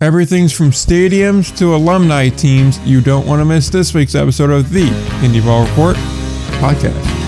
Everything's from stadiums to alumni teams. You don't want to miss this week's episode of the Indy Ball Report podcast.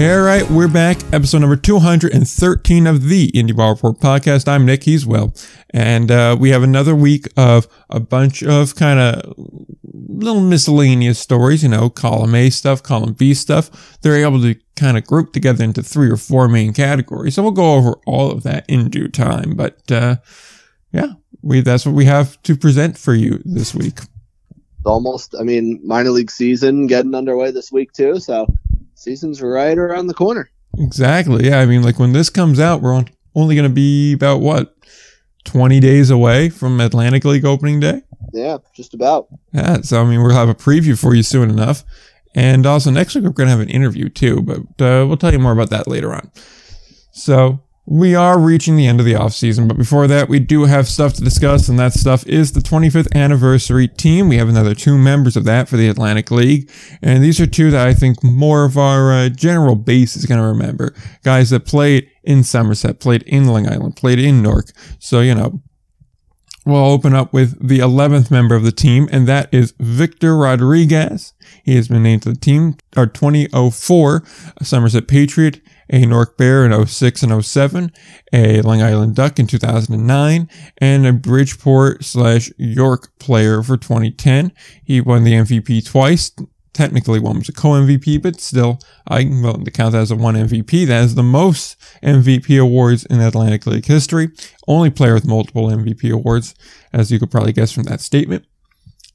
All right, we're back. Episode number 213 of the Indy Ball Report podcast. I'm Nick He's well, and uh, we have another week of a bunch of kind of little miscellaneous stories, you know, column A stuff, column B stuff. They're able to kind of group together into three or four main categories. So we'll go over all of that in due time. But uh, yeah, we that's what we have to present for you this week. Almost, I mean, minor league season getting underway this week too. So season's right around the corner. Exactly. Yeah. I mean, like when this comes out, we're on, only going to be about what, 20 days away from Atlantic League opening day? Yeah, just about. Yeah. So, I mean, we'll have a preview for you soon enough. And also next week, we're going to have an interview too, but uh, we'll tell you more about that later on. So, we are reaching the end of the off season, but before that, we do have stuff to discuss, and that stuff is the 25th anniversary team. We have another two members of that for the Atlantic League, and these are two that I think more of our uh, general base is going to remember. Guys that played in Somerset, played in Long Island, played in Newark. So, you know, We'll open up with the 11th member of the team, and that is Victor Rodriguez. He has been named to the team, our 2004 Somerset Patriot a Newark Bear in 06 and 07, a Long Island Duck in 2009, and a Bridgeport slash York player for 2010. He won the MVP twice. Technically, one was a co-MVP, but still, I can well, count that as a one MVP. That is the most MVP awards in Atlantic League history. Only player with multiple MVP awards, as you could probably guess from that statement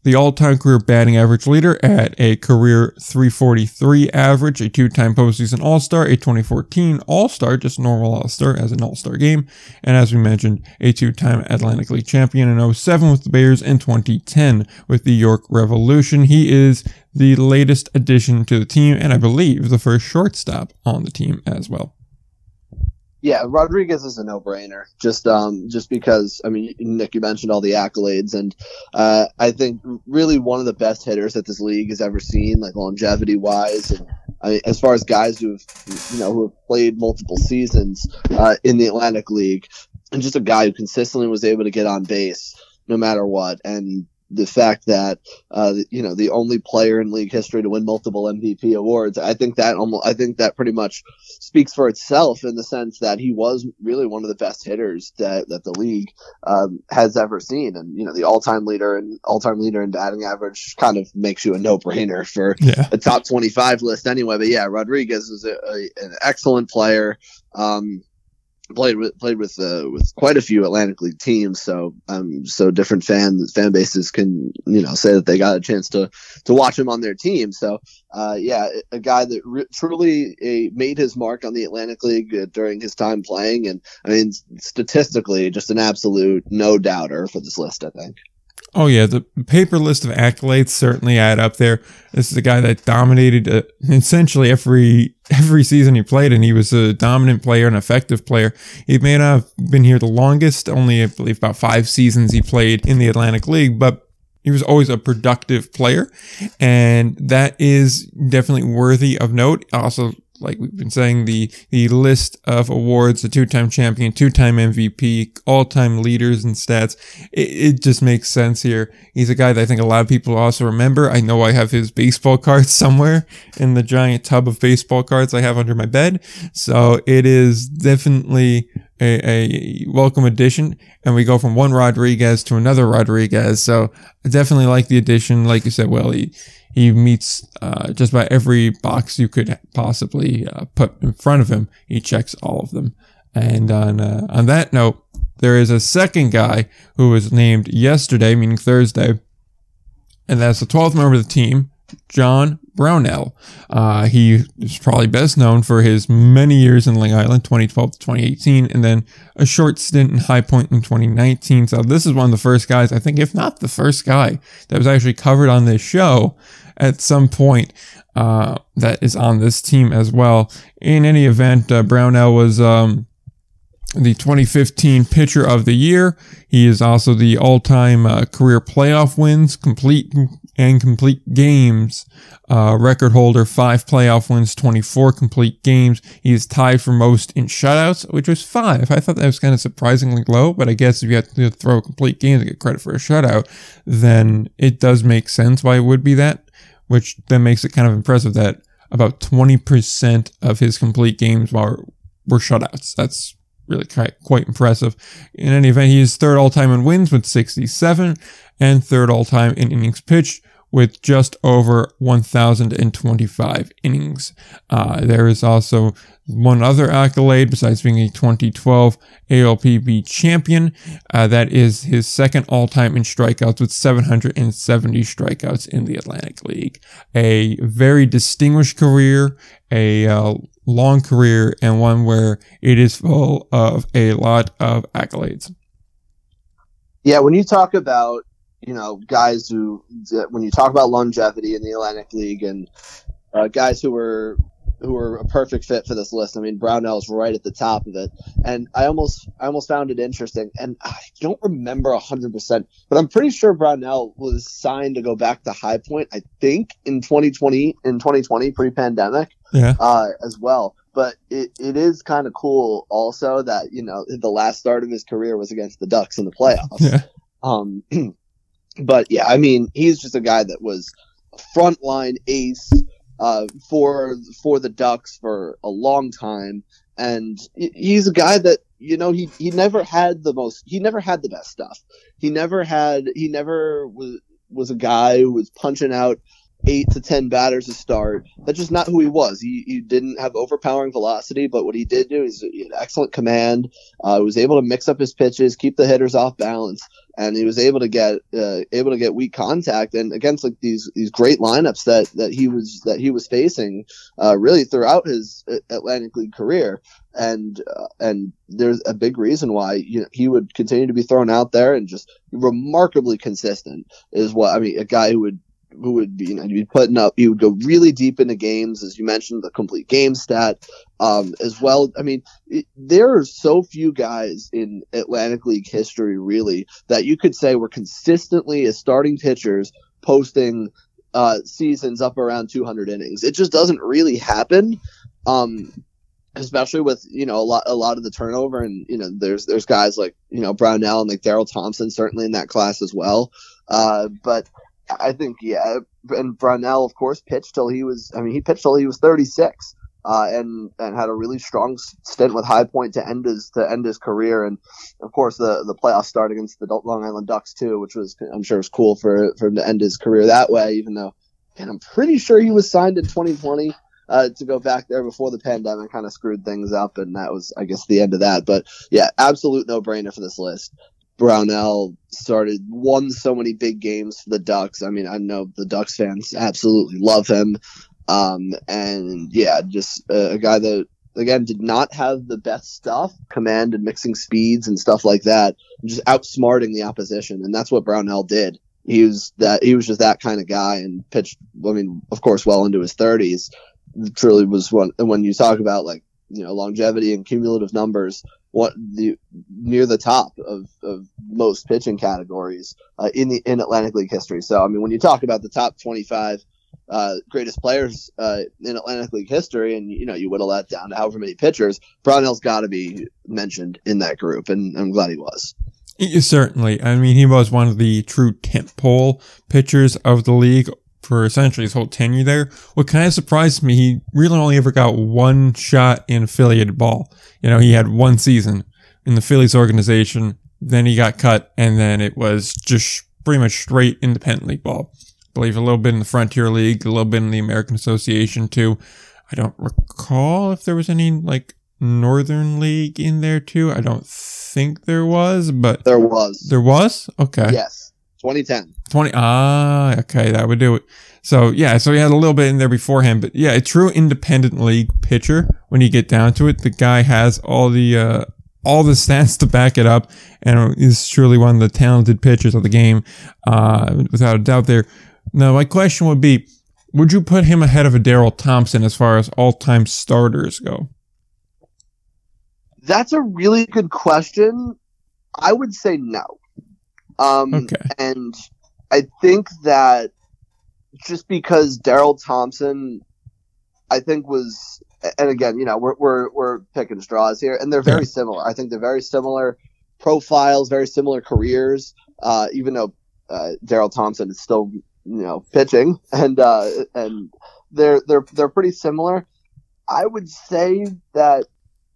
the all-time career batting average leader at a career 343 average, a two-time postseason All-Star, a 2014 All-Star, just normal All-Star as an All-Star game, and as we mentioned, a two-time Atlantic League champion in 07 with the Bears and 2010 with the York Revolution. He is the latest addition to the team, and I believe the first shortstop on the team as well. Yeah, Rodriguez is a no-brainer. Just um, just because I mean, Nick, you mentioned all the accolades, and uh, I think really one of the best hitters that this league has ever seen, like longevity-wise, and I mean, as far as guys who've you know who have played multiple seasons uh, in the Atlantic League, and just a guy who consistently was able to get on base no matter what, and the fact that uh, you know the only player in league history to win multiple MVP awards. I think that almost I think that pretty much speaks for itself in the sense that he was really one of the best hitters that, that the league um, has ever seen, and you know the all-time leader and all-time leader in batting average kind of makes you a no-brainer for yeah. a top 25 list anyway. But yeah, Rodriguez is a, a, an excellent player. Um, played with played with uh, with quite a few Atlantic League teams, so um so different fan fan bases can you know say that they got a chance to to watch him on their team. So uh, yeah, a guy that re- truly made his mark on the Atlantic League uh, during his time playing, and I mean statistically, just an absolute no doubter for this list. I think. Oh yeah, the paper list of accolades certainly add up there. This is a guy that dominated uh, essentially every every season he played, and he was a dominant player, an effective player. He may not have been here the longest, only I believe about five seasons he played in the Atlantic League, but he was always a productive player, and that is definitely worthy of note. Also, like we've been saying, the the list of awards, the two-time champion, two-time MVP, all-time leaders and stats, it, it, just makes sense here. He's a guy that I think a lot of people also remember. I know I have his baseball cards somewhere in the giant tub of baseball cards I have under my bed. So it is definitely a, a welcome addition. And we go from one Rodriguez to another Rodriguez. So I definitely like the addition. Like you said, well, he, he meets uh, just about every box you could possibly uh, put in front of him. He checks all of them. And on uh, on that note, there is a second guy who was named yesterday, meaning Thursday, and that's the 12th member of the team, John Brownell. Uh, he is probably best known for his many years in Long Island, 2012 to 2018, and then a short stint in High Point in 2019. So this is one of the first guys, I think, if not the first guy that was actually covered on this show at some point uh, that is on this team as well. In any event, uh, Brownell was um, the 2015 Pitcher of the Year. He is also the all-time uh, career playoff wins, complete and complete games uh, record holder. Five playoff wins, 24 complete games. He is tied for most in shutouts, which was five. I thought that was kind of surprisingly low, but I guess if you have to throw complete game to get credit for a shutout, then it does make sense why it would be that, which then makes it kind of impressive that about 20% of his complete games were, were shutouts. That's really quite, quite impressive. In any event, he is third all time in wins with 67 and third all time in innings pitched with just over 1,025 innings. Uh, there is also one other accolade besides being a 2012 ALPB champion. Uh, that is his second all time in strikeouts with 770 strikeouts in the Atlantic League. A very distinguished career, a uh, long career, and one where it is full of a lot of accolades. Yeah, when you talk about you know, guys who, when you talk about longevity in the Atlantic League and uh, guys who were who were a perfect fit for this list. I mean, Brownell's right at the top of it, and I almost I almost found it interesting, and I don't remember hundred percent, but I'm pretty sure Brownell was signed to go back to High Point. I think in 2020 in 2020 pre-pandemic, yeah, uh, as well. But it, it is kind of cool also that you know the last start of his career was against the Ducks in the playoffs. Yeah. Um, but yeah, I mean, he's just a guy that was frontline ace uh, for for the Ducks for a long time, and he's a guy that you know he he never had the most he never had the best stuff. He never had he never was was a guy who was punching out eight to ten batters to start. That's just not who he was. He, he didn't have overpowering velocity, but what he did do is he had excellent command. Uh, was able to mix up his pitches, keep the hitters off balance, and he was able to get uh, able to get weak contact. And against like these these great lineups that that he was that he was facing, uh, really throughout his Atlantic League career. And uh, and there's a big reason why you know, he would continue to be thrown out there and just remarkably consistent is what I mean. A guy who would who would be, you know, be putting up, he would go really deep into games, as you mentioned, the complete game stat, um, as well. I mean, it, there are so few guys in Atlantic League history, really, that you could say were consistently as starting pitchers posting uh, seasons up around 200 innings. It just doesn't really happen. Um, especially with you know a lot a lot of the turnover and you know there's there's guys like you know Brownell and like Daryl Thompson certainly in that class as well. Uh, but I think yeah, and Brownell of course pitched till he was. I mean, he pitched till he was 36, uh, and and had a really strong stint with High Point to end his to end his career, and of course the the playoff start against the Long Island Ducks too, which was I'm sure was cool for for him to end his career that way. Even though, and I'm pretty sure he was signed in 2020. Uh, to go back there before the pandemic kind of screwed things up, and that was, I guess, the end of that. But yeah, absolute no brainer for this list. Brownell started won so many big games for the Ducks. I mean, I know the Ducks fans absolutely love him. Um, and yeah, just a, a guy that again did not have the best stuff, command and mixing speeds and stuff like that, just outsmarting the opposition, and that's what Brownell did. He was that he was just that kind of guy and pitched. I mean, of course, well into his thirties. Truly was one. When you talk about like you know longevity and cumulative numbers, what the near the top of, of most pitching categories uh, in the in Atlantic League history. So I mean, when you talk about the top 25 uh, greatest players uh, in Atlantic League history, and you know you whittle that down to however many pitchers, Brownell's got to be mentioned in that group, and I'm glad he was. Certainly, I mean he was one of the true tentpole pitchers of the league for essentially his whole tenure there. What kind of surprised me, he really only ever got one shot in affiliated ball. You know, he had one season in the Phillies organization, then he got cut, and then it was just pretty much straight independent league ball. I believe a little bit in the Frontier League, a little bit in the American Association too. I don't recall if there was any like Northern League in there too. I don't think there was, but there was. There was? Okay. Yes. 2010. 20. Ah, okay. That would do it. So yeah, so he had a little bit in there beforehand, but yeah, a true independent league pitcher. When you get down to it, the guy has all the, uh, all the stats to back it up and is truly one of the talented pitchers of the game, uh, without a doubt there. Now, my question would be, would you put him ahead of a Daryl Thompson as far as all-time starters go? That's a really good question. I would say no. Um, Okay. And I think that just because Daryl Thompson, I think was, and again, you know, we're we're we're picking straws here, and they're very Yeah. similar. I think they're very similar profiles, very similar careers. Uh, even though uh, Daryl Thompson is still, you know, pitching, and uh, and they're they're they're pretty similar. I would say that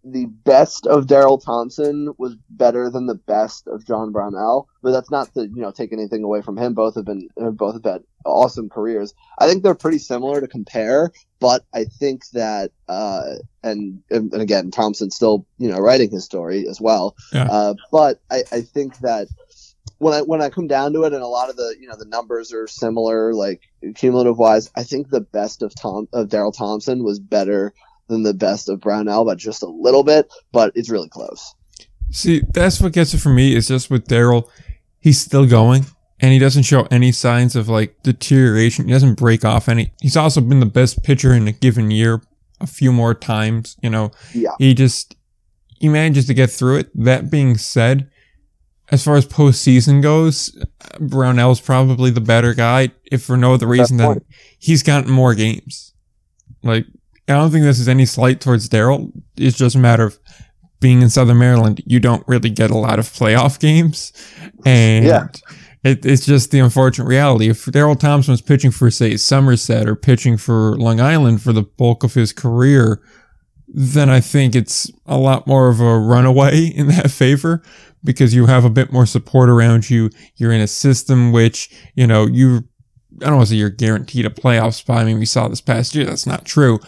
the best of Daryl Thompson was better than the best of John Brownell, but that's not to you know take anything away from him. Both have been both have had awesome careers. I think they're pretty similar to compare, but I think that uh, and and again Thompson's still you know writing his story as well. Yeah. Uh, but I, I think that when I when I come down to it, and a lot of the you know the numbers are similar, like cumulative wise, I think the best of Tom of Daryl Thompson was better than the best of Brownell by just a little bit, but it's really close. See, that's what gets it for me. Is just with Daryl, he's still going, and he doesn't show any signs of like deterioration. He doesn't break off any. He's also been the best pitcher in a given year a few more times. You know, Yeah. he just he manages to get through it. That being said, as far as postseason goes, Brownell's probably the better guy, if for no other reason than he's gotten more games. Like, I don't think this is any slight towards Daryl. It's just a matter of being in Southern Maryland. You don't really get a lot of playoff games, and Yeah. it, it's just the unfortunate reality. If Daryl Thompson was pitching for, say, Somerset or pitching for Long Island for the bulk of his career, then I think it's a lot more of a runaway in that favor because you have a bit more support around you. You're in a system which, you know, you, I don't want to say you're guaranteed a playoff spot. I mean, we saw this past year. That's not true.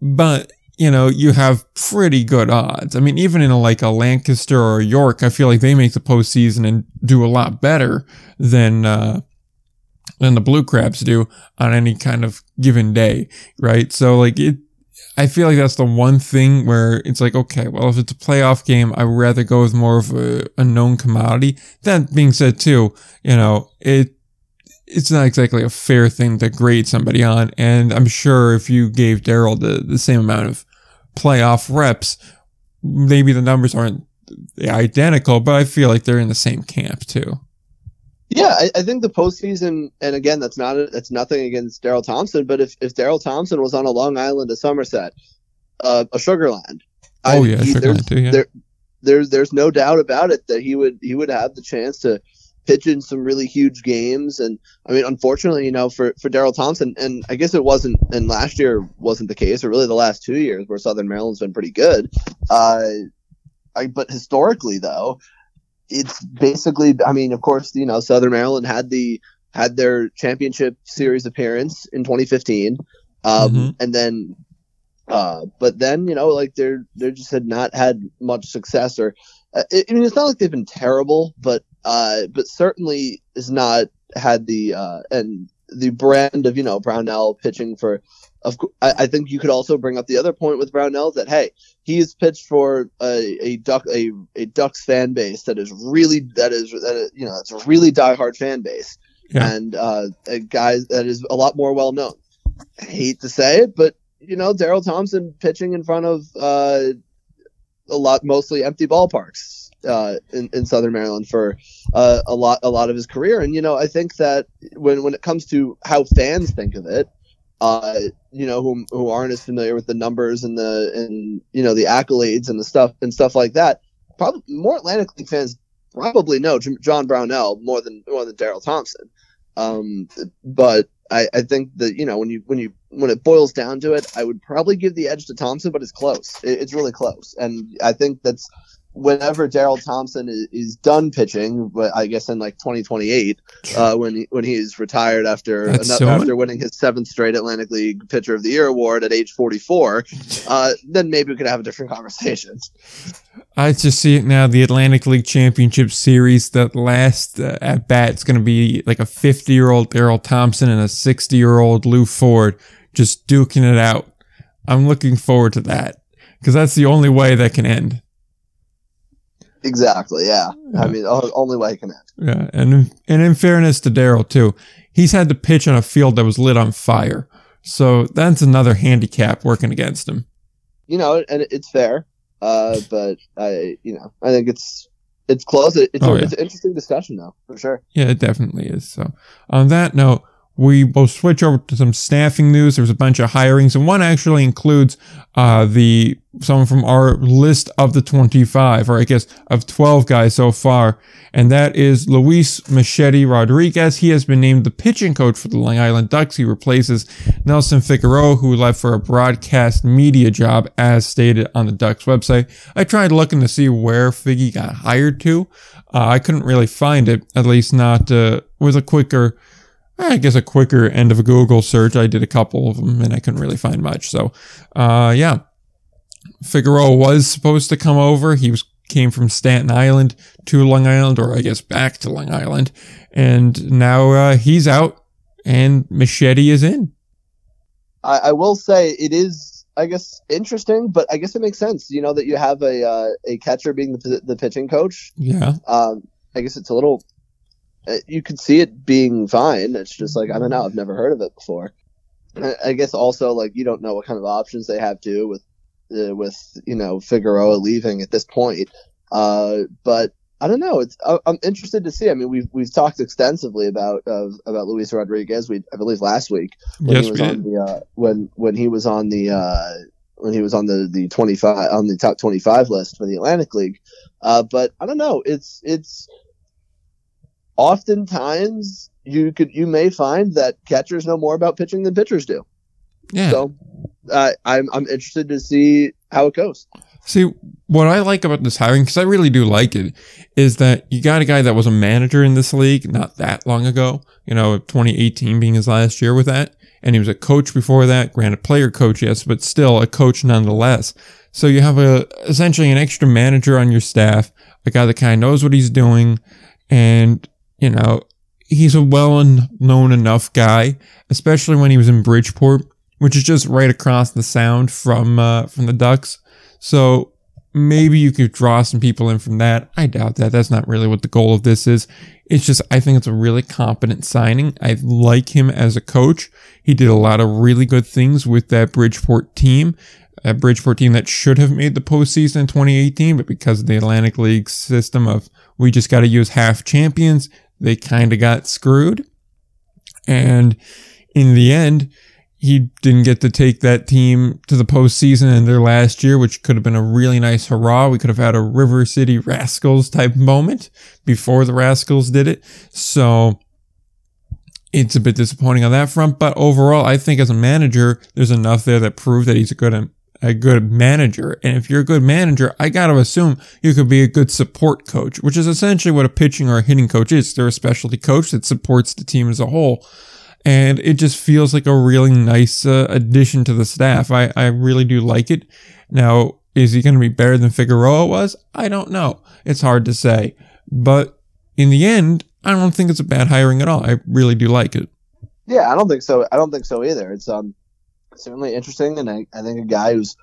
But, you know, you have pretty good odds. I mean, even in a, like a Lancaster or a York, I feel like they make the postseason and do a lot better than, uh, than the Blue Crabs do on any kind of given day, right? So like it, I feel like that's the one thing where it's like, okay, well, if it's a playoff game, I would rather go with more of a, a known commodity. That being said, too, you know, it, it's not exactly a fair thing to grade somebody on. And I'm sure if you gave Daryl the, the same amount of playoff reps, maybe the numbers aren't identical, but I feel like they're in the same camp too. Yeah, I, I think the postseason, and again, that's not that's nothing against Daryl Thompson, but if, if Daryl Thompson was on a Long Island, a Somerset, uh, a Sugarland, Oh yeah, he- there's, too. Yeah. there- there's there's no doubt about it that he would he would have the chance to pitch in some really huge games, and I mean, unfortunately, you know, for for Daryl Thompson, and I guess it wasn't, and last year wasn't the case, or really the last two years where Southern Maryland's been pretty good. Uh, I, but historically, though, it's basically, I mean, of course, you know, Southern Maryland had the had their championship series appearance in 2015, um, Mhm. and then, uh, but then you know, like they're they just had not had much success, or uh, I mean, it's not like they've been terrible, but uh, but certainly is not had the uh, and the brand of you know Brownell pitching for. Of I, I think you could also bring up the other point with Brownell that hey, he's pitched for a, a duck a, a Ducks fan base that is really that is that is, you know that's a really diehard fan base, Yeah. and uh, a guy that is a lot more well known. I hate to say it, but you know Daryl Thompson pitching in front of uh, a lot mostly empty ballparks uh, in, in Southern Maryland for uh, a lot a lot of his career, and you know I think that when when it comes to how fans think of it, uh, you know who who aren't as familiar with the numbers and the and you know the accolades and the stuff and stuff like that, probably more Atlantic League fans probably know John Brownell more than more than Daryl Thompson. Um, but I, I think that you know when you when you when it boils down to it, I would probably give the edge to Thompson, but it's close. It, it's really close, and I think that's whenever Daryl Thompson is, is done pitching, but I guess in like 2028, uh, when he, when he's retired after ano- soon? after winning his seventh straight Atlantic League Pitcher of the Year award at age 44, uh, then maybe we could have a different conversation. I just see it now. The Atlantic League Championship Series, that last uh, at bat, it's going to be like a 50 year old Daryl Thompson and a 60 year old Lou Ford just duking it out. I'm looking forward to that because that's the only way that can end. Exactly. Yeah. I mean, only way it can end. Yeah, and and in fairness to Daryl too, he's had to pitch on a field that was lit on fire, so that's another handicap working against him. You know, and it's fair. Uh, but I, you know, I think it's it's close. It's, Oh, a, yeah. it's an interesting discussion though, for sure. Yeah, it definitely is. So, on that note, we will switch over to some staffing news. There's a bunch of hirings, and one actually includes uh, the someone from our list of the 25, or I guess of 12 guys so far, and that is Luis Machete Rodriguez. He has been named the pitching coach for the Long Island Ducks. He replaces Nelson Figueroa, who left for a broadcast media job, as stated on the Ducks website. I tried looking to see where Figgy got hired to. Uh, I couldn't really find it, at least not uh, with a quicker, I guess a quicker end of a Google search. I did a couple of them and I couldn't really find much. So, uh, yeah, Figueroa was supposed to come over. He was came from Staten Island to Long Island, or I guess back to Long Island, and now uh, he's out and Machete is in. I, I will say it is, I guess, interesting, but I guess it makes sense. You know that you have a uh, a catcher being the, the pitching coach. Yeah, Um, I guess it's a little. Uh, You could see it being fine. It's just like I don't know. I've never heard of it before. I guess also like you don't know what kind of options they have to with uh, with you know Figueroa leaving at this point. Uh, but I don't know. It's I, I'm interested to see. I mean, we've we've talked extensively about uh, about Luis Rodriguez. We I believe last week when yes, he was on the uh, when when he was on the uh, when he was on the the 25 on the top 25 list for the Atlantic League. Uh, but I don't know. It's it's oftentimes you could you may find that catchers know more about pitching than pitchers do. Yeah. So uh, I'm I'm interested to see how it goes. See, what I like about this hiring, because I really do like it, is that you got a guy that was a manager in this league not that long ago, you know, 2018 being his last year with that. And he was a coach before that, granted player coach, yes, but still a coach nonetheless. So you have a, essentially an extra manager on your staff, a guy that kind of knows what he's doing. And, you know, he's a well known enough guy, especially when he was in Bridgeport, which is just right across the sound from, uh, from the Ducks. So maybe you could draw some people in from that. I doubt that. That's not really what the goal of this is. It's just, I think it's a really competent signing. I like him as a coach. He did a lot of really good things with that Bridgeport team. A Bridgeport team that should have made the postseason in 2018, but because of the Atlantic League system of we just got to use half champions, they kind of got screwed. And in the end, he didn't get to take that team to the postseason in their last year, which could have been a really nice hurrah. We could have had a River City Rascals type moment before the Rascals did it. So it's a bit disappointing on that front. But overall, I think as a manager, there's enough there that prove that he's a good um, a good manager. And if you're a good manager, I got to assume you could be a good support coach, which is essentially what a pitching or a hitting coach is. They're a specialty coach that supports the team as a whole and it just feels like a really nice uh, addition to the staff. I, I really do like it. Now, is he going to be better than Figueroa was? I don't know. It's hard to say. But in the end, I don't think it's a bad hiring at all. I really do like it. Yeah, I don't think so. I don't think so either. It's um certainly interesting, and I, I think a guy who's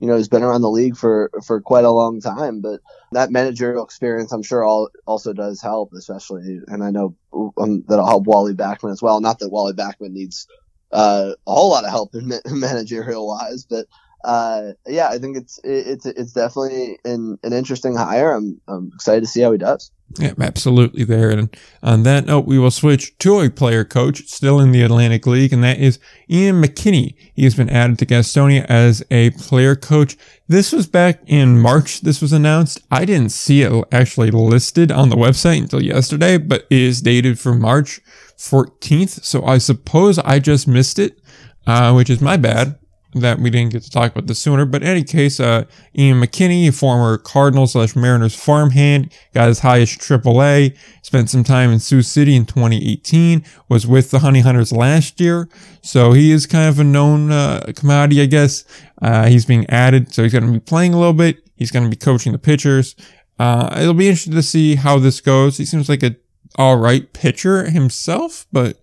you know who's been around the league for for quite a long time, but that managerial experience, I'm sure, all also does help, especially. And I know um, that'll help Wally Backman as well. Not that Wally Backman needs uh, a whole lot of help in ma- managerial wise, but uh, yeah, I think it's it, it's it's definitely an, an interesting hire. I'm I'm excited to see how he does. Yeah, absolutely there. And on that note, we will switch to a player coach still in the Atlantic League, and that is Ian McKinney. He has been added to Gastonia as a player coach. This was back in March. This was announced. I didn't see it actually listed on the website until yesterday, but it is dated for March 14th. So I suppose I just missed it, uh, which is my bad that we didn't get to talk about this sooner. But in any case, uh, Ian McKinney, a former Cardinals slash Mariners farmhand, got as high as AAA, spent some time in Sioux City in 2018, was with the Honey Hunters last year. So he is kind of a known uh, commodity, I guess. Uh, he's being added, so he's going to be playing a little bit. He's going to be coaching the pitchers. Uh, it'll be interesting to see how this goes. He seems like a all right pitcher himself, but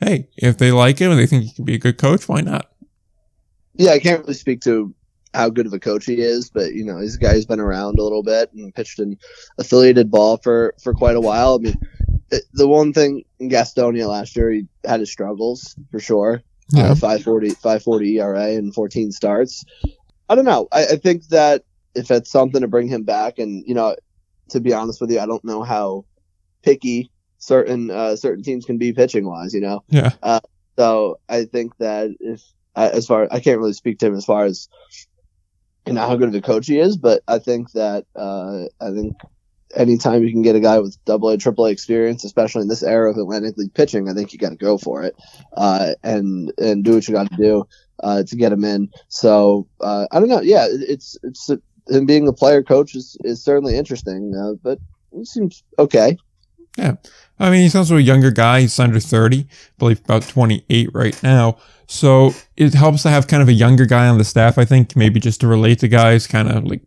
hey, if they like him and they think he can be a good coach, why not? Yeah, I can't really speak to how good of a coach he is, but you know, he's a guy who's been around a little bit and pitched in affiliated ball for for quite a while. I mean, it, the one thing in Gastonia last year, he had his struggles for sure. Yeah. Uh, 540, 540 ERA and 14 starts. I don't know. I, I think that if it's something to bring him back, and you know, to be honest with you, I don't know how picky certain uh, certain teams can be pitching wise. You know, Yeah. so I think that if As far I can't really speak to him as far as you know how good of a coach he is, but I think that uh, I think anytime you can get a guy with double A, triple A experience, especially in this era of Atlantic League pitching, I think you got to go for it uh, and and do what you got to do uh, to get him in. So uh, I don't know. Yeah, it- it's it's him being a player coach is, is certainly interesting, uh, but he seems okay. I mean, he's also a younger guy. He's under 30, I believe about 28 right now. So it helps to have kind of a younger guy on the staff, I think, maybe just to relate to guys, kind of like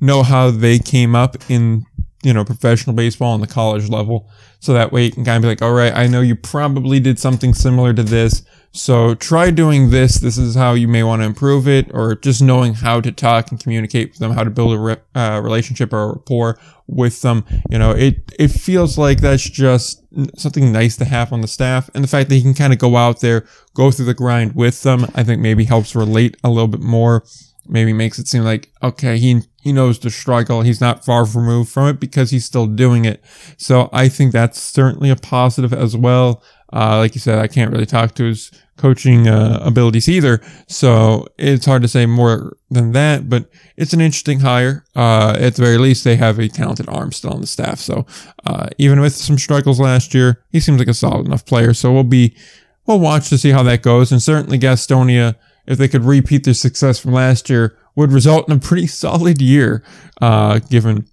know how they came up in, you know, professional baseball on the college level. So that way you can kind of be like, all right, I know you probably did something similar to this. So try doing this. This is how you may want to improve it, or just knowing how to talk and communicate with them, how to build a re- uh, relationship or rapport with them. You know, it it feels like that's just something nice to have on the staff, and the fact that he can kind of go out there, go through the grind with them, I think maybe helps relate a little bit more. Maybe makes it seem like okay, he he knows the struggle. He's not far removed from it because he's still doing it. So I think that's certainly a positive as well. Uh, like you said, I can't really talk to his coaching uh, abilities either, so it's hard to say more than that. But it's an interesting hire. Uh, at the very least, they have a talented arm still on the staff. So uh, even with some struggles last year, he seems like a solid enough player. So we'll be we'll watch to see how that goes. And certainly Gastonia, if they could repeat their success from last year, would result in a pretty solid year, uh, given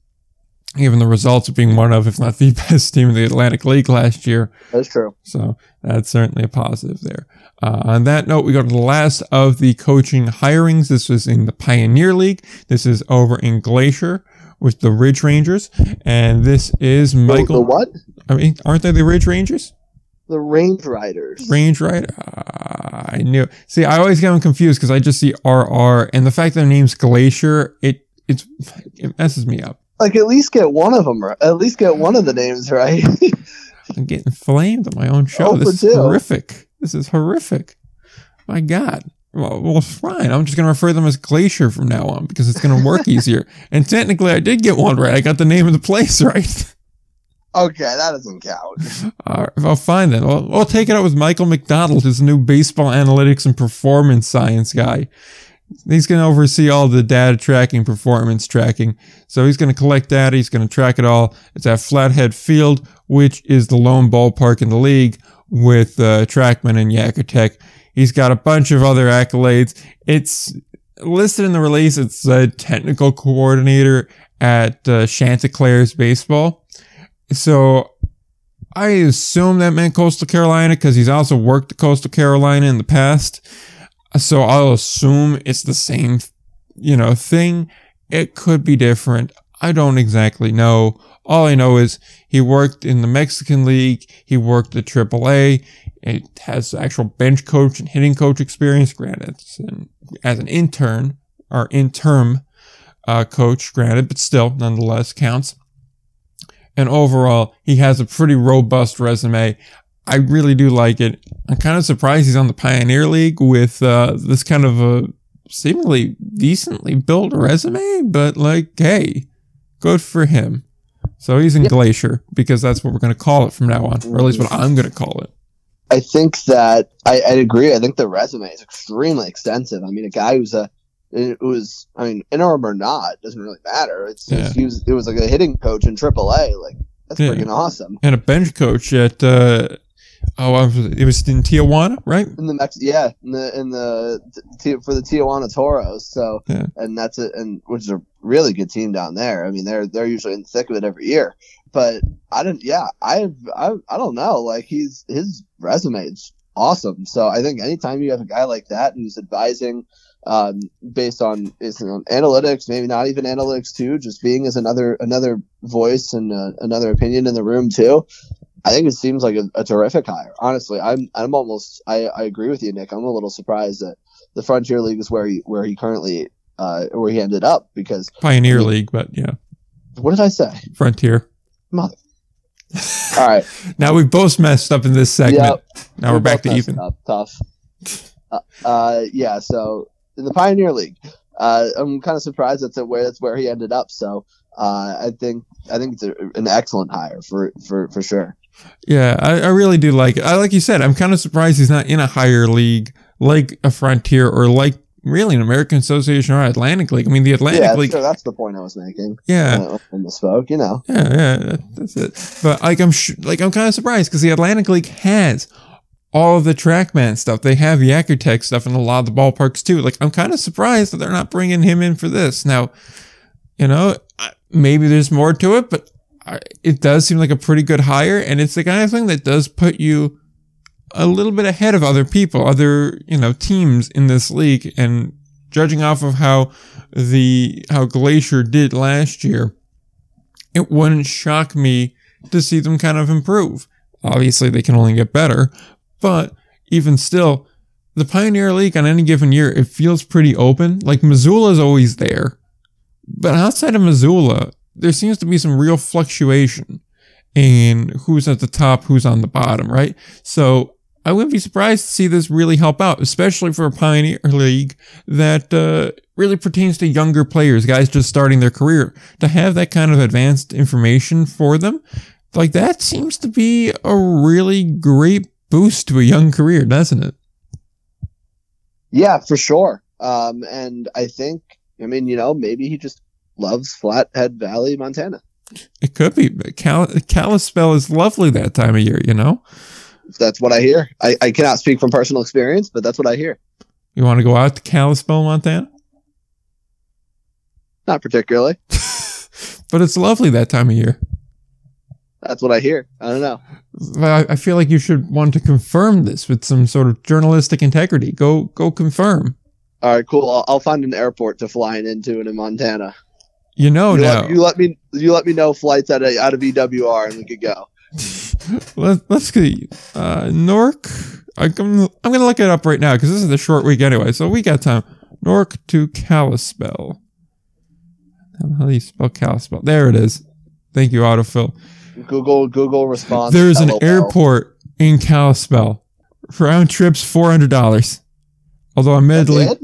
given the results of being one of, if not the best team in the Atlantic League last year. That's true. So that's certainly a positive there. Uh, on that note, we go to the last of the coaching hirings. This was in the Pioneer League. This is over in Glacier with the Ridge Rangers, and this is Michael. the what? I mean, aren't they the Ridge Rangers? The Range Riders. Range Rider. Uh, I knew. See, I always get them confused because I just see RR, and the fact that their name's Glacier, it it's it messes me up. Like at least get one of them right. At least get one of the names right. I'm getting flamed on my own show. Oh, this is two. horrific. This is horrific. My God. Well, well, fine. I'm just going to refer to them as Glacier from now on because it's going to work easier. And technically, I did get one right. I got the name of the place right. okay, that doesn't count. All right, well, fine then. Well, we'll take it out with Michael McDonald, his new baseball analytics and performance science guy. He's going to oversee all the data tracking, performance tracking. So he's going to collect data. He's going to track it all. It's at Flathead Field, which is the lone ballpark in the league with uh, Trackman and Yakkertech. He's got a bunch of other accolades. It's listed in the release. It's a technical coordinator at uh, Chanticleer's Baseball. So I assume that meant Coastal Carolina because he's also worked at Coastal Carolina in the past. So I'll assume it's the same, you know, thing. It could be different. I don't exactly know. All I know is he worked in the Mexican League. He worked at AAA. It has actual bench coach and hitting coach experience. Granted, as an intern or interim uh, coach, granted, but still, nonetheless, counts. And overall, he has a pretty robust resume. I really do like it. I'm kind of surprised he's on the Pioneer League with uh, this kind of a seemingly decently built resume, but like, hey, good for him. So he's in Yeah. Glacier because that's what we're going to call it from now on, or at least what I'm going to call it. I think that I, I agree. I think the resume is extremely extensive. I mean, a guy who's a it was I mean, interim or not doesn't really matter. It's, it's he was it was like a hitting coach in AAA. Like that's Yeah. freaking awesome. And a bench coach at, uh, oh, I was- it was in Tijuana, right? In the Mex, yeah, in the in the t- for the Tijuana Toros. So Yeah. and that's it, and which is a really good team down there. I mean, they're they're usually in the thick of it every year. But I didn't. Yeah, I I I don't know. Like he's his resume is awesome. So I think anytime you have a guy like that who's advising um, based on is on analytics, maybe not even analytics too, just being as another another voice and uh, another opinion in the room too. I think it seems like a, a terrific hire. Honestly, I'm I'm almost I, I agree with you, Nick. I'm a little surprised that the Frontier League is where he where he currently uh, where he ended up because Pioneer. League, but yeah, what did I say? Frontier. Mother. All right. Now we both messed up in this segment. Yep. now we're back to even. Up. Tough. Uh, uh, yeah. So in the Pioneer League, uh, I'm kind of surprised that's where that's where he ended up. So uh, I think I think it's a, an excellent hire for for for sure. Yeah, I, I really do like it. I like you said, I'm kind of surprised he's not in a higher league like a Frontier or like really an American Association or Atlantic League. I mean, the Atlantic Yeah, League. sure, that's the point I was making. Yeah, when misspoke, you know. yeah, yeah. That's it. But like, I'm sh- like I'm kind of surprised because the Atlantic League has all of the TrackMan stuff. They have Yakkertech stuff in a lot of the ballparks too. Like, I'm kind of surprised that they're not bringing him in for this. Now, you know, maybe there's more to it, but I, it does seem like a pretty good hire, and it's the kind of thing that does put you a little bit ahead of other people, other you know teams in this league, and judging off of how the how Glacier did last year, it wouldn't shock me to see them kind of improve. Obviously, they can only get better, but even still, the Pioneer League on any given year, it feels pretty open. Like Missoula's always there, but outside of Missoula, there seems to be some real fluctuation in who's at the top, who's on the bottom, right? So I wouldn't be surprised to see this really help out, especially for a Pioneer League that uh, really pertains to younger players, guys just starting their career. To have that kind of advanced information for them, like that seems to be a really great boost to a young career, doesn't it? Yeah, for sure. Um, and I think, I mean, you know, maybe he just loves Flathead Valley, Montana. It could be. but Cal- Kalispell is lovely that time of year, you know? That's what I hear. I, I cannot speak from personal experience, but that's what I hear. You want to go out to Kalispell, Montana? Not particularly. But it's lovely that time of year. That's what I hear. I don't know. I I feel like you should want to confirm this with some sort of journalistic integrity. Go, go confirm. All right, cool. I'll, I'll find an airport to fly into in Montana. You know you, now. let, you let me you let me know flights out of out of EWR and we could go. Let, let's see. Uh, Nork. I'm, I'm gonna look it up right now because this is a short week anyway, so we got time. Nork to Kalispell. How do you spell Kalispell? There it is. Thank you, autofill. Google Google response. There is an airport in Kalispell. Round trips four hundred dollars. Although admittedly, it?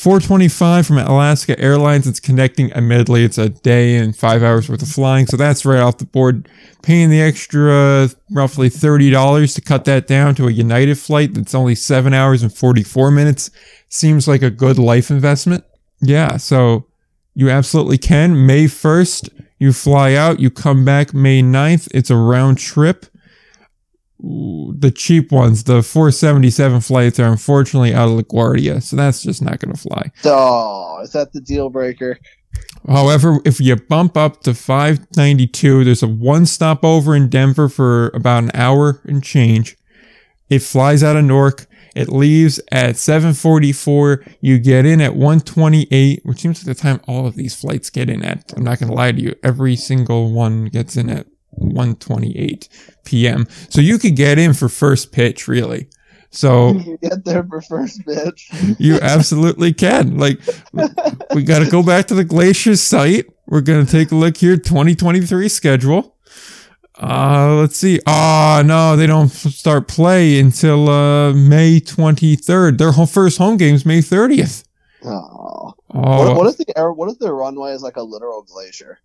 425 from Alaska Airlines. It's connecting. Admittedly, it's a day and five hours worth of flying, so that's right off the board. Paying the extra roughly thirty dollars to cut that down to a United flight that's only seven hours and 44 minutes seems like a good life investment. Yeah, so you absolutely can. May 1st, you fly out, you come back May 9th. It's a round trip. The cheap ones, the 477 flights are unfortunately out of LaGuardia, so that's just not going to fly. Oh, is that the deal breaker? However, if you bump up to 592, there's a one stop over in Denver for about an hour and change. It flies out of Newark. It leaves at 744. You get in at 128, which seems like the time all of these flights get in at. I'm not going to lie to you. Every single one gets in at 128 p.m. So you could get in for first pitch, really. So You get there for first pitch. you absolutely can. Like, we got to go back to the Glacier site. We're to take a look here, 2023 schedule. Uh, let's see. Oh, no, they don't start play until, uh, May 23rd. Their first home game's May 30th. Oh. Oh, What, what if the what if the runway is like a literal glacier?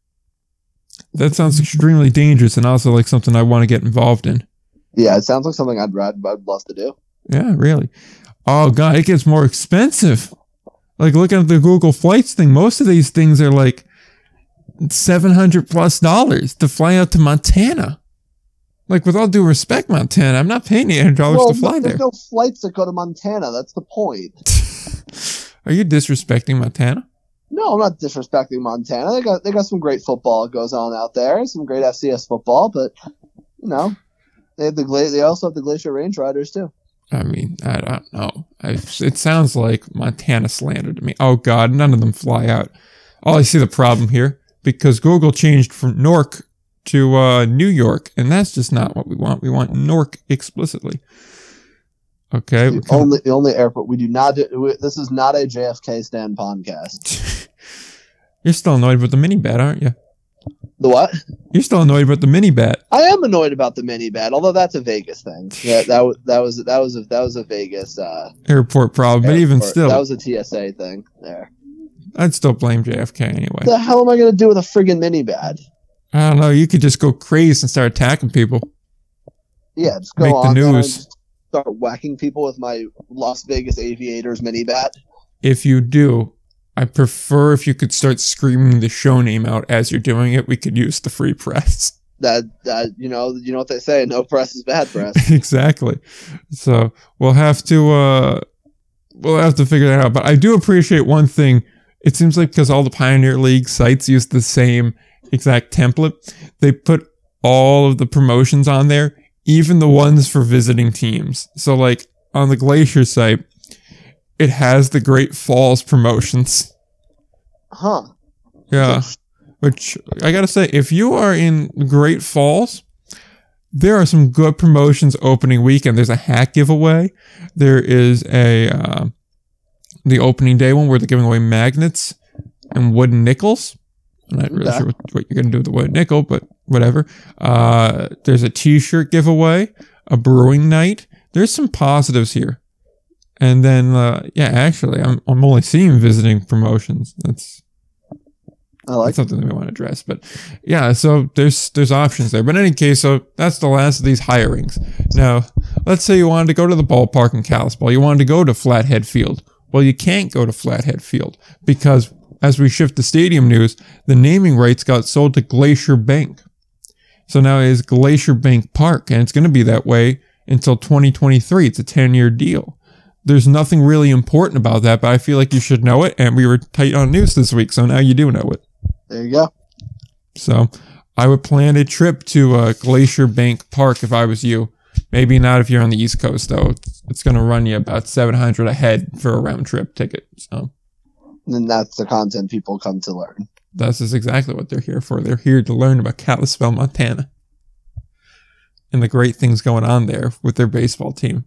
That sounds extremely dangerous and also like something I want to get involved in. Yeah, it sounds like something I'd rad, I'd love to do. Yeah, really. Oh god, it gets more expensive. Like looking at the Google Flights thing, most of these things are like seven hundred plus dollars to fly out to Montana. Like with all due respect, Montana, I'm not paying eight hundred dollars Well, to fly there. there's no flights that go to Montana. That's the point. are you disrespecting Montana? No, I'm not disrespecting Montana. They got they got some great football goes on out there, some great FCS football, but you know, they have the gla- they also have the Glacier Range Riders too. I mean, I don't know. I, it sounds like Montana slander to me. Oh God, none of them fly out. Oh, I see the problem here because Google changed from Nork to uh, New York, and that's just not what we want. We want Nork explicitly. Okay. The only the only airport we do not do. we- This is not a JFK stand podcast. You're still annoyed with the mini bat, aren't you? The what? You're still annoyed about the mini bat. I am annoyed about the mini bat, although that's a Vegas thing. Yeah, that was that was that was a, that was a Vegas. Uh, Airport problem, but even still, that was a TSA thing there. I'd still blame JFK anyway. What the hell am I gonna do with a friggin' mini bat? I don't know. You could just go crazy and start attacking people. Yeah, just go Make the on and news. Start whacking people with my Las Vegas Aviators mini bat. If you do, I prefer if you could start screaming the show name out as you're doing it. We could use the free press. That that you know you know what they say, no press is bad press. exactly. So we'll have to uh we'll have to figure that out. But I do appreciate one thing. It seems like because all the Pioneer League sites use the same exact template, they put all of the promotions on there, even the ones for visiting teams. So like on the Glacier site, it has the Great Falls promotions. huh. Yeah. Which I gotta say, if you are in Great Falls, there are some good promotions opening weekend. There's a hat giveaway. There is a uh, the opening day one where they're giving away magnets and wooden nickels. I'm not really Okay. sure what, what you're gonna do with the wooden nickel, but whatever. Uh, there's a T-shirt giveaway, a brewing night. There's some positives here. And then, uh, yeah, actually, I'm I'm only seeing visiting promotions. That's I like that's something that we want to address. But yeah, so there's there's options there. But in any case, so that's the last of these hirings. Now, let's say you wanted to go to the ballpark in Kalispell. You wanted to go to Flathead Field. Well, you can't go to Flathead Field because as we shift to stadium news, the naming rights got sold to Glacier Bank. So now it is Glacier Bank Park, and it's going to be that way until 2023. It's a 10 year deal. There's nothing really important about that, but I feel like you should know it. And we were tight on news this week, so now you do know it. there you go. So I would plan a trip to uh, Glacier Bank Park if I was you. Maybe not if you're on the East Coast though. It's, it's going to run you about 700 a head for a round trip ticket. So And that's the content people come to learn. this is exactly what they're here for. They're here to learn about Kalispell, Montana, and the great things going on there with their baseball team.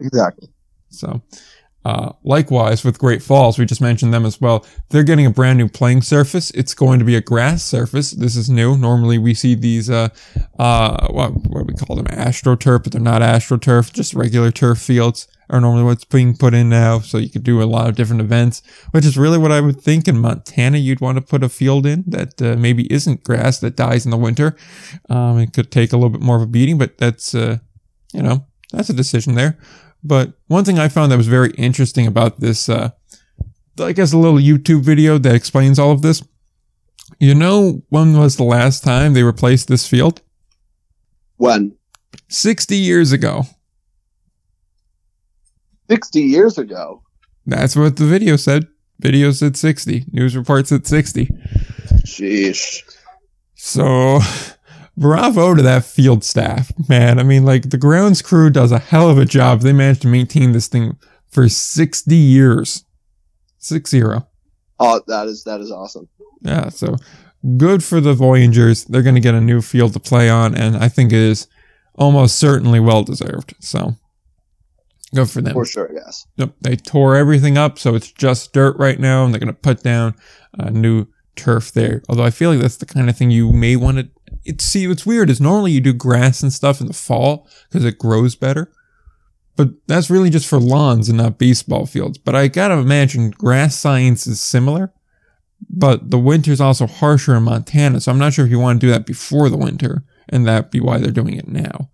Exactly. So, uh, likewise with Great Falls, we just mentioned them as well. They're getting a brand new playing surface. It's going to be a grass surface. This is new. Normally we see these, uh, uh, what, what do we call them? AstroTurf, but they're not AstroTurf, just regular turf fields are normally what's being put in now. So you could do a lot of different events, which is really what I would think in Montana you'd want to put a field in that uh, maybe isn't grass that dies in the winter. Um, it could take a little bit more of a beating, but that's, uh, you know, that's a decision there. But one thing I found that was very interesting about this, uh, I guess a little YouTube video that explains all of this. You know, when was the last time they replaced this field? When 60 years ago. 60 years ago. That's what the video said. Video said 60. News reports at 60. Sheesh. So, bravo to that field staff, man. I mean, like, the grounds crew does a hell of a job. They managed to maintain this thing for 60 years. Six zero. Oh, that is that is awesome. Yeah, so good for the Voyagers. They're going to get a new field to play on, and I think it is almost certainly well deserved. So good for them. For sure, yes. Yep, they tore everything up, so it's just dirt right now, and they're going to put down a new turf there. Although I feel like that's the kind of thing you may want to. It's see, what's weird is normally you do grass and stuff in the fall because it grows better. But that's really just for lawns and not baseball fields. But I gotta imagine grass science is similar. But the winter's also harsher in Montana, so I'm not sure if you want to do that before the winter, and that be why they're doing it now.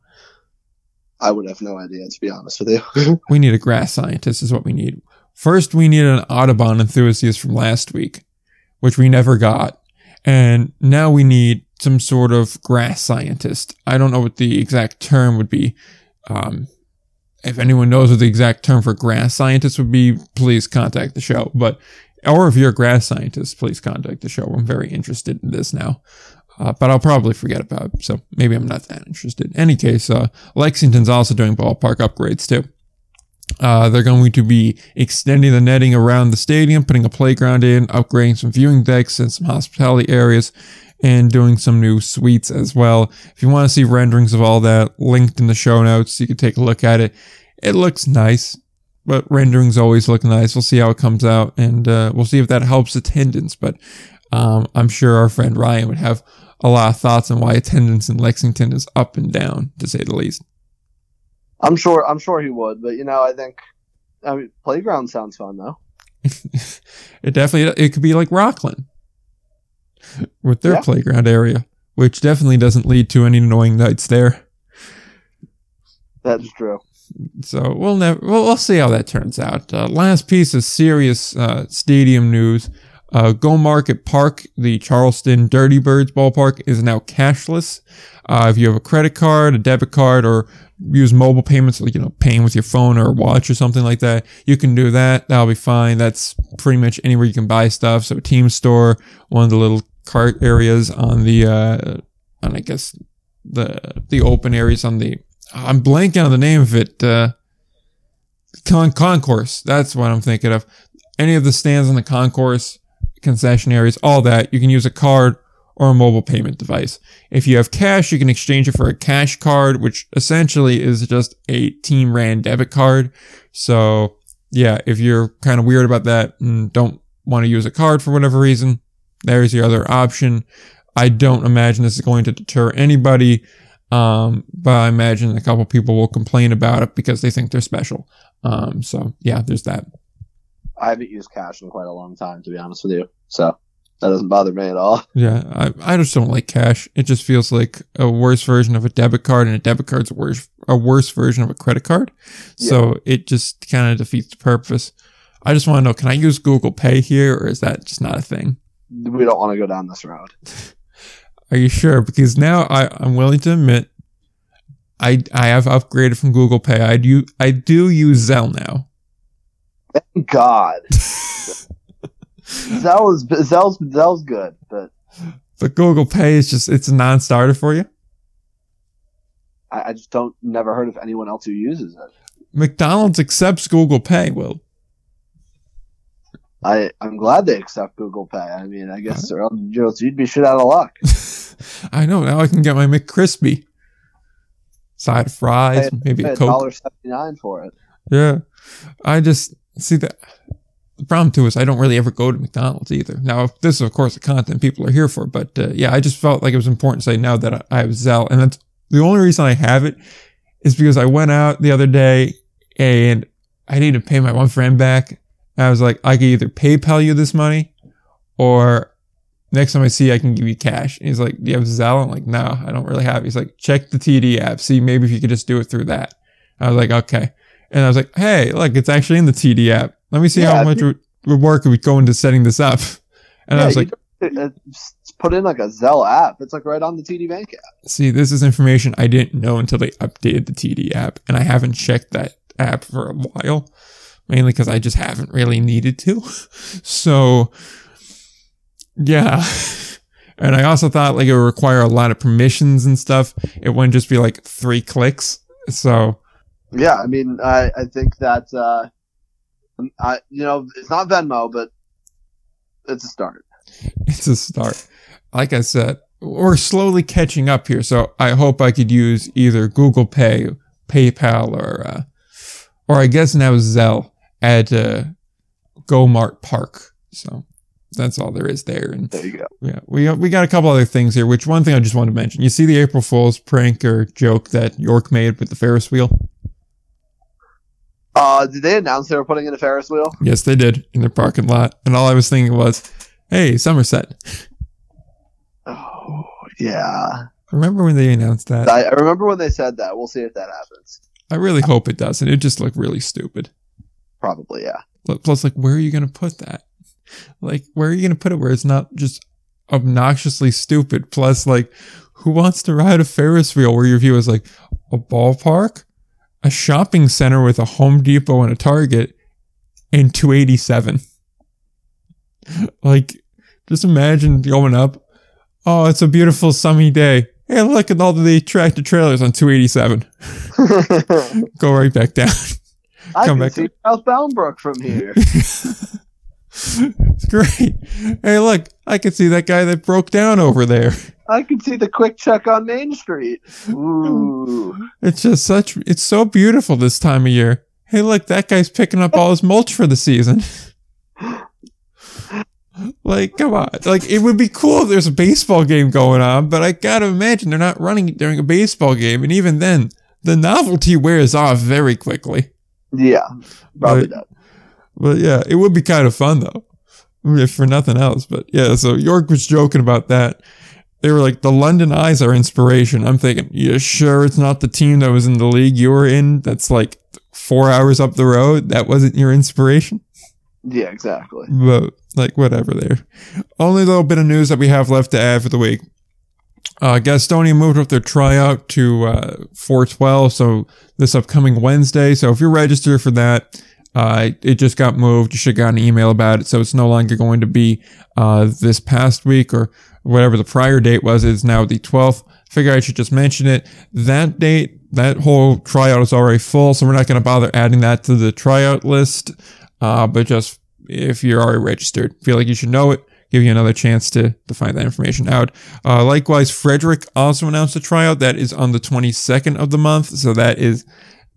I would have no idea, to be honest with you. We need a grass scientist, is what we need. First, we need an Audubon enthusiast from last week, which we never got. And now we need some sort of grass scientist. I don't know what the exact term would be. Um, if anyone knows what the exact term for grass scientist would be, please contact the show. But, or if you're a grass scientist, please contact the show. I'm very interested in this now. Uh, but I'll probably forget about it, so maybe I'm not that interested. In any case, uh, Lexington's also doing ballpark upgrades too. Uh, they're going to be extending the netting around the stadium, putting a playground in, upgrading some viewing decks and some hospitality areas, and doing some new suites as well. If you want to see renderings of all that, linked in the show notes, you can take a look at it. It looks nice, but renderings always look nice. We'll see how it comes out, and uh, we'll see if that helps attendance. But um, I'm sure our friend Ryan would have a lot of thoughts on why attendance in Lexington is up and down, to say the least. I'm sure I'm sure he would, but you know, I think I mean playground sounds fun though. it definitely it could be like Rockland with their Yeah. playground area, which definitely doesn't lead to any annoying nights there. That's true. So we'll never we'll, we'll see how that turns out. Uh, last piece of serious uh, stadium news: uh, Go Market Park, the Charleston Dirty Birds ballpark, is now cashless. Uh, if you have a credit card, a debit card, or use mobile payments, like you know, paying with your phone or watch or something like that, you can do that. That'll be fine. That's pretty much anywhere you can buy stuff. So, team store, one of the little cart areas on the, uh, on I guess the the open areas on the. I'm blanking on the name of it. Uh, con- concourse. That's what I'm thinking of. Any of the stands on the concourse, concession areas, all that. You can use a card or a mobile payment device. If you have cash, you can exchange it for a cash card, which essentially is just a Team Ran debit card. So yeah, if you're kind of weird about that and don't want to use a card for whatever reason, there's your other option. I don't imagine this is going to deter anybody. Um, but I imagine a couple people will complain about it because they think they're special. Um, so yeah, there's that. I haven't used cash in quite a long time, to be honest with you. So that doesn't bother me at all. Yeah, I, I just don't like cash. It just feels like a worse version of a debit card, and a debit card's a worse a worse version of a credit card. So it just kind of defeats the purpose. I just want to know: Can I use Google Pay here, or is that just not a thing? We don't want to go down this road. Are you sure? Because now I, I'm willing to admit I I have upgraded from Google Pay. I do I do use Zelle now. Thank God. Zelle is Zelle's Zelle's good, but But Google Pay is just it's a non-starter for you. I, I just don't never heard of anyone else who uses it. McDonald's accepts Google Pay. Will I I'm glad they accept Google Pay. I mean, I guess or else, you know, you'd be shit out of luck. I know now I can get my McCrispy side fries, maybe a a Coke. dollar seventy nine for it. Yeah. I just see that the problem too is I don't really ever go to McDonald's either. Now, this is of course the content people are here for, but uh, yeah, I just felt like it was important to say now that I, have Zelle, and that's the only reason I have it is because I went out the other day and I need to pay my one friend back. And I was like, I could either PayPal you this money, or next time I see you, I can give you cash. And he's like, Do you have Zelle? I'm like, No, I don't really have. it." He's like, Check the TD app. See, maybe if you could just do it through that. I was like, Okay. And I was like, Hey, look, it's actually in the TD app. Let me see Yeah, how much would, would work we go into setting this up. And I was like, uh, put in like a Zelle app. It's like right on the TD Bank app. See, this is information I didn't know until they updated the TD app, and I haven't checked that app for a while, mainly because I just haven't really needed to. So, yeah. And I also thought like it would require a lot of permissions and stuff. It wouldn't just be like three clicks. So, Yeah, I mean, I I think that uh, I you know it's not Venmo, but it's a start. it's a start. Like I said, we're slowly catching up here. So I hope I could use either Google Pay, PayPal, or uh, or I guess now Zelle at uh, GoMart Park. So that's all there is there. And There you go. yeah, we we got a couple other things here. Which one thing I just wanted to mention? You see the April Fool's prank or joke that York made with the Ferris wheel? Uh, did they announce they were putting in a Ferris wheel? Yes, they did in their parking lot. And all I was thinking was, hey, Somerset. Oh, yeah. Remember when they announced that? I, I remember when they said that. We'll see if that happens. I really hope it doesn't. It just looked really stupid. Probably, yeah. Plus, like, where are you going to put that? Like, where are you going to put it where it's not just obnoxiously stupid? Plus, like, who wants to ride a Ferris wheel where your view is like a ballpark, a shopping center with a Home Depot and a Target, and 287? Like, just imagine going up. Oh, it's a beautiful sunny day. Hey, look at all the tractor trailers on 287. Go right back down. I Come can back. see South Bound Brook from here. it's great. Hey, look, I can see that guy that broke down over there. I can see the QuickChek on Main Street. Ooh. It's just such, it's so beautiful this time of year. Hey, look, that guy's picking up all his mulch for the season. like, come on. Like, it would be cool if there's a baseball game going on, but I gotta imagine they're not running it during a baseball game. And even then, the novelty wears off very quickly. Yeah, probably But- not. But yeah, it would be kind of fun though, if for nothing else. But yeah, so York was joking about that. They were like, the London Eyes are inspiration. I'm thinking, you sure it's not the team that was in the league you were in that's like four hours up the road? That wasn't your inspiration? Yeah, exactly. But like, whatever there. Only little bit of news that we have left to add for the week. Uh, Gastonia moved up their tryout to uh, 412, so this upcoming Wednesday. So if you're registered for that, uh, it just got moved. You should have got an email about it. So it's no longer going to be uh, this past week or whatever the prior date was. It's now the 12th. Figure I should just mention it. That date, that whole tryout is already full, so we're not going to bother adding that to the tryout list. Uh, but just if you're already registered, feel like you should know it. Give you another chance to, to find that information out. Uh, likewise, Frederick also announced a tryout that is on the 22nd of the month. So that is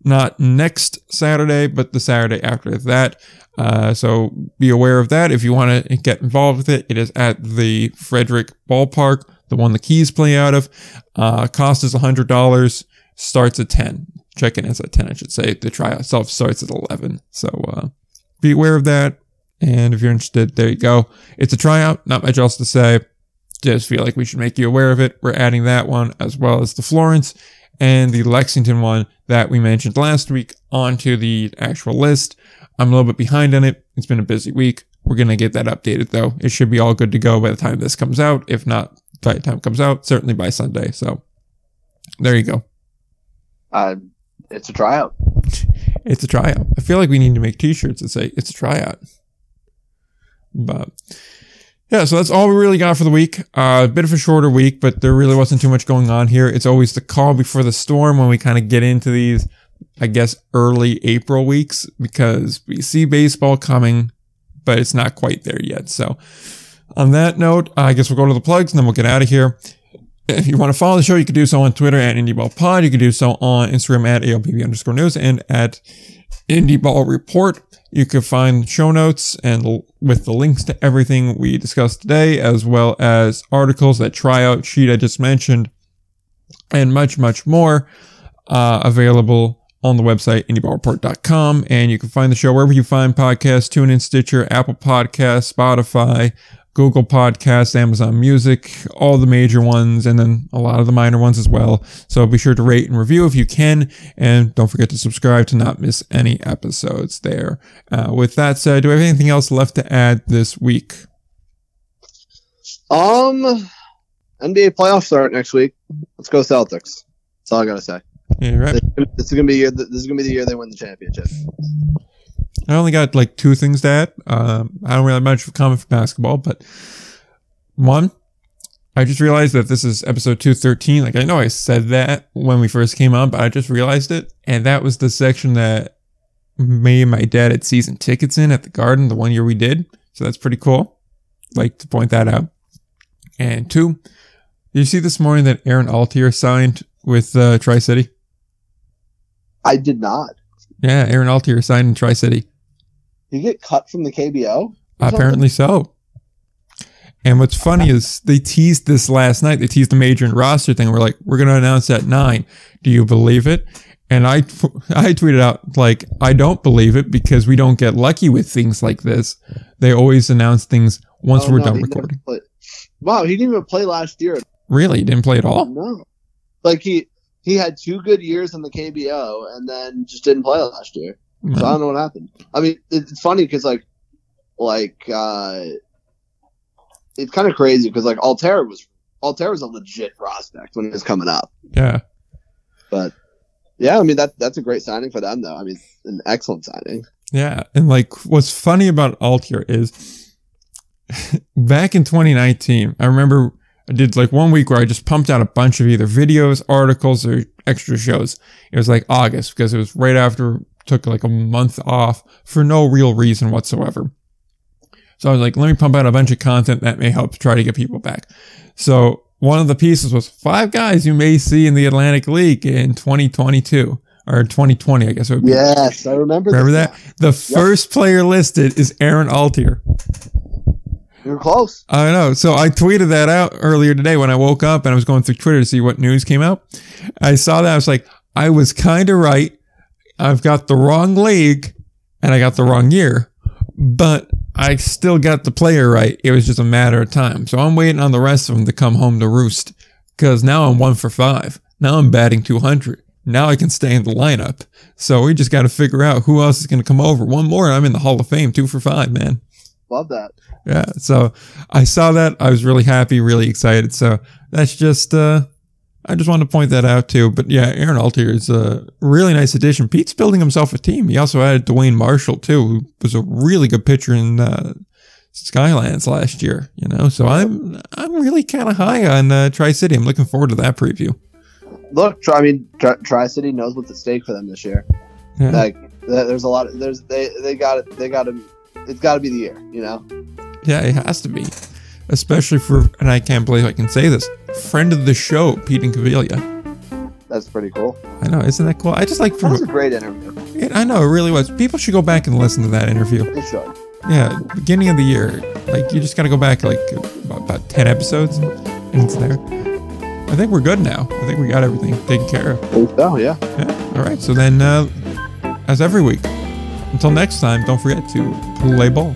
not next Saturday, but the Saturday after that. Uh, so be aware of that. If you want to get involved with it, it is at the Frederick Ballpark, the one the Keys play out of. Uh, cost is $100, starts at 10. Check in is at 10, I should say. The tryout itself starts at 11. So uh, be aware of that. And if you're interested, there you go. It's a tryout, not much else to say. Just feel like we should make you aware of it. We're adding that one as well as the Florence and the Lexington one that we mentioned last week onto the actual list. I'm a little bit behind on it. It's been a busy week. We're going to get that updated though. It should be all good to go by the time this comes out. If not, by the time it comes out, certainly by Sunday. So there you go. Uh, it's a tryout. It's a tryout. I feel like we need to make t-shirts that say it's a tryout. But yeah, so that's all we really got for the week. Uh, a bit of a shorter week, but there really wasn't too much going on here. It's always the call before the storm when we kind of get into these, I guess, early April weeks because we see baseball coming, but it's not quite there yet. So on that note, I guess we'll go to the plugs and then we'll get out of here. If you want to follow the show, you can do so on Twitter at IndyBallPod. You can do so on Instagram at AOPB underscore news and at Indy Ball Report. You can find show notes and with the links to everything we discussed today, as well as articles, that tryout sheet I just mentioned, and much, much more, uh, available on the website, indyballreport.com. And you can find the show wherever you find podcasts, TuneIn, Stitcher, Apple Podcasts, Spotify, Google Podcasts, Amazon Music, all the major ones, and then a lot of the minor ones as well. So be sure to rate and review if you can, and don't forget to subscribe to not miss any episodes there. Uh, with that said, do we have anything else left to add this week? Um, NBA playoffs start next week. Let's go Celtics. That's all I gotta say. Yeah, right. This is gonna be year, this is gonna be the year they win the championship. I only got like two things to add. Um, I don't really have much comment for basketball, but one, I just realized that this is episode 213. Like, I know I said that when we first came on, but I just realized it. And that was the section that me and my dad had season tickets in at the garden the one year we did. So that's pretty cool. Like to point that out. And two, you see this morning that Aaron Altherr signed with uh, Tri City? I did not. Yeah, Aaron Altherr signed in Tri City. Did he get cut from the KBO? Apparently so. And what's funny is they teased this last night. They teased the major and roster thing. We're like, we're going to announce at nine. Do you believe it? And I, I tweeted out like, I don't believe it because we don't get lucky with things like this. They always announce things once Oh, we're no, done recording. Wow, he didn't even play last year. Really? He didn't play at all? No, like he he had two good years in the KBO and then just didn't play last year. So I don't know what happened. I mean, it's funny because like, like uh, it's kind of crazy because like Altherr was Altherr was a legit prospect when he was coming up. Yeah. But yeah, I mean that that's a great signing for them though. I mean, an excellent signing. Yeah. And like what's funny about Altherr is back in 2019, I remember I did like one week where I just pumped out a bunch of either videos, articles, or extra shows. It was like August because it was right after took like a month off for no real reason whatsoever. So I was like, let me pump out a bunch of content that may help try to get people back. So one of the pieces was five guys you may see in the Atlantic League in 2022 or 2020, I guess it would be. Yes, I remember. Remember this that? The first player listed is Aaron Altherr. You were close. I know. So I tweeted that out earlier today when I woke up and I was going through Twitter to see what news came out. I saw that. I was like, I was kind of right. I've got the wrong league and I got the wrong year. but I still got the player right. It was just a matter of time. So I'm waiting on the rest of them to come home to roost because now I'm one for five. Now I'm batting 200. Now I can stay in the lineup. So we just got to figure out who else is going to come over. One more, and I'm in the Hall of Fame, two for five, man. Love that. Yeah. So I saw that. I was really happy, really excited. So that's just, uh, I just wanted to point that out too. But yeah, Aaron Altherr is a really nice addition. Pete's building himself a team. He also added Dwayne Marshall too, who was a really good pitcher in uh, Skylands last year. You know, so I'm I'm really kind of high on uh, Tri City. I'm looking forward to that preview. Look, I mean, Tri City knows what's at stake for them this year. Yeah. Like, there's a lot. Of, there's they they got it. They got to. It's got to be the year. You know. Yeah, it has to be, especially for. And I can't believe I can say this. Friend of the show, Pete Incaviglia. That's pretty cool. I know, isn't that cool? I just like. From, that was a great interview. It, I know it really was. People should go back and listen to that interview. They should. Yeah, beginning of the year, like you just gotta go back like about, about ten episodes, and it's there. I think we're good now. I think we got everything taken care of. Oh yeah. Yeah. All right. So then, uh, as every week, until next time, don't forget to play ball.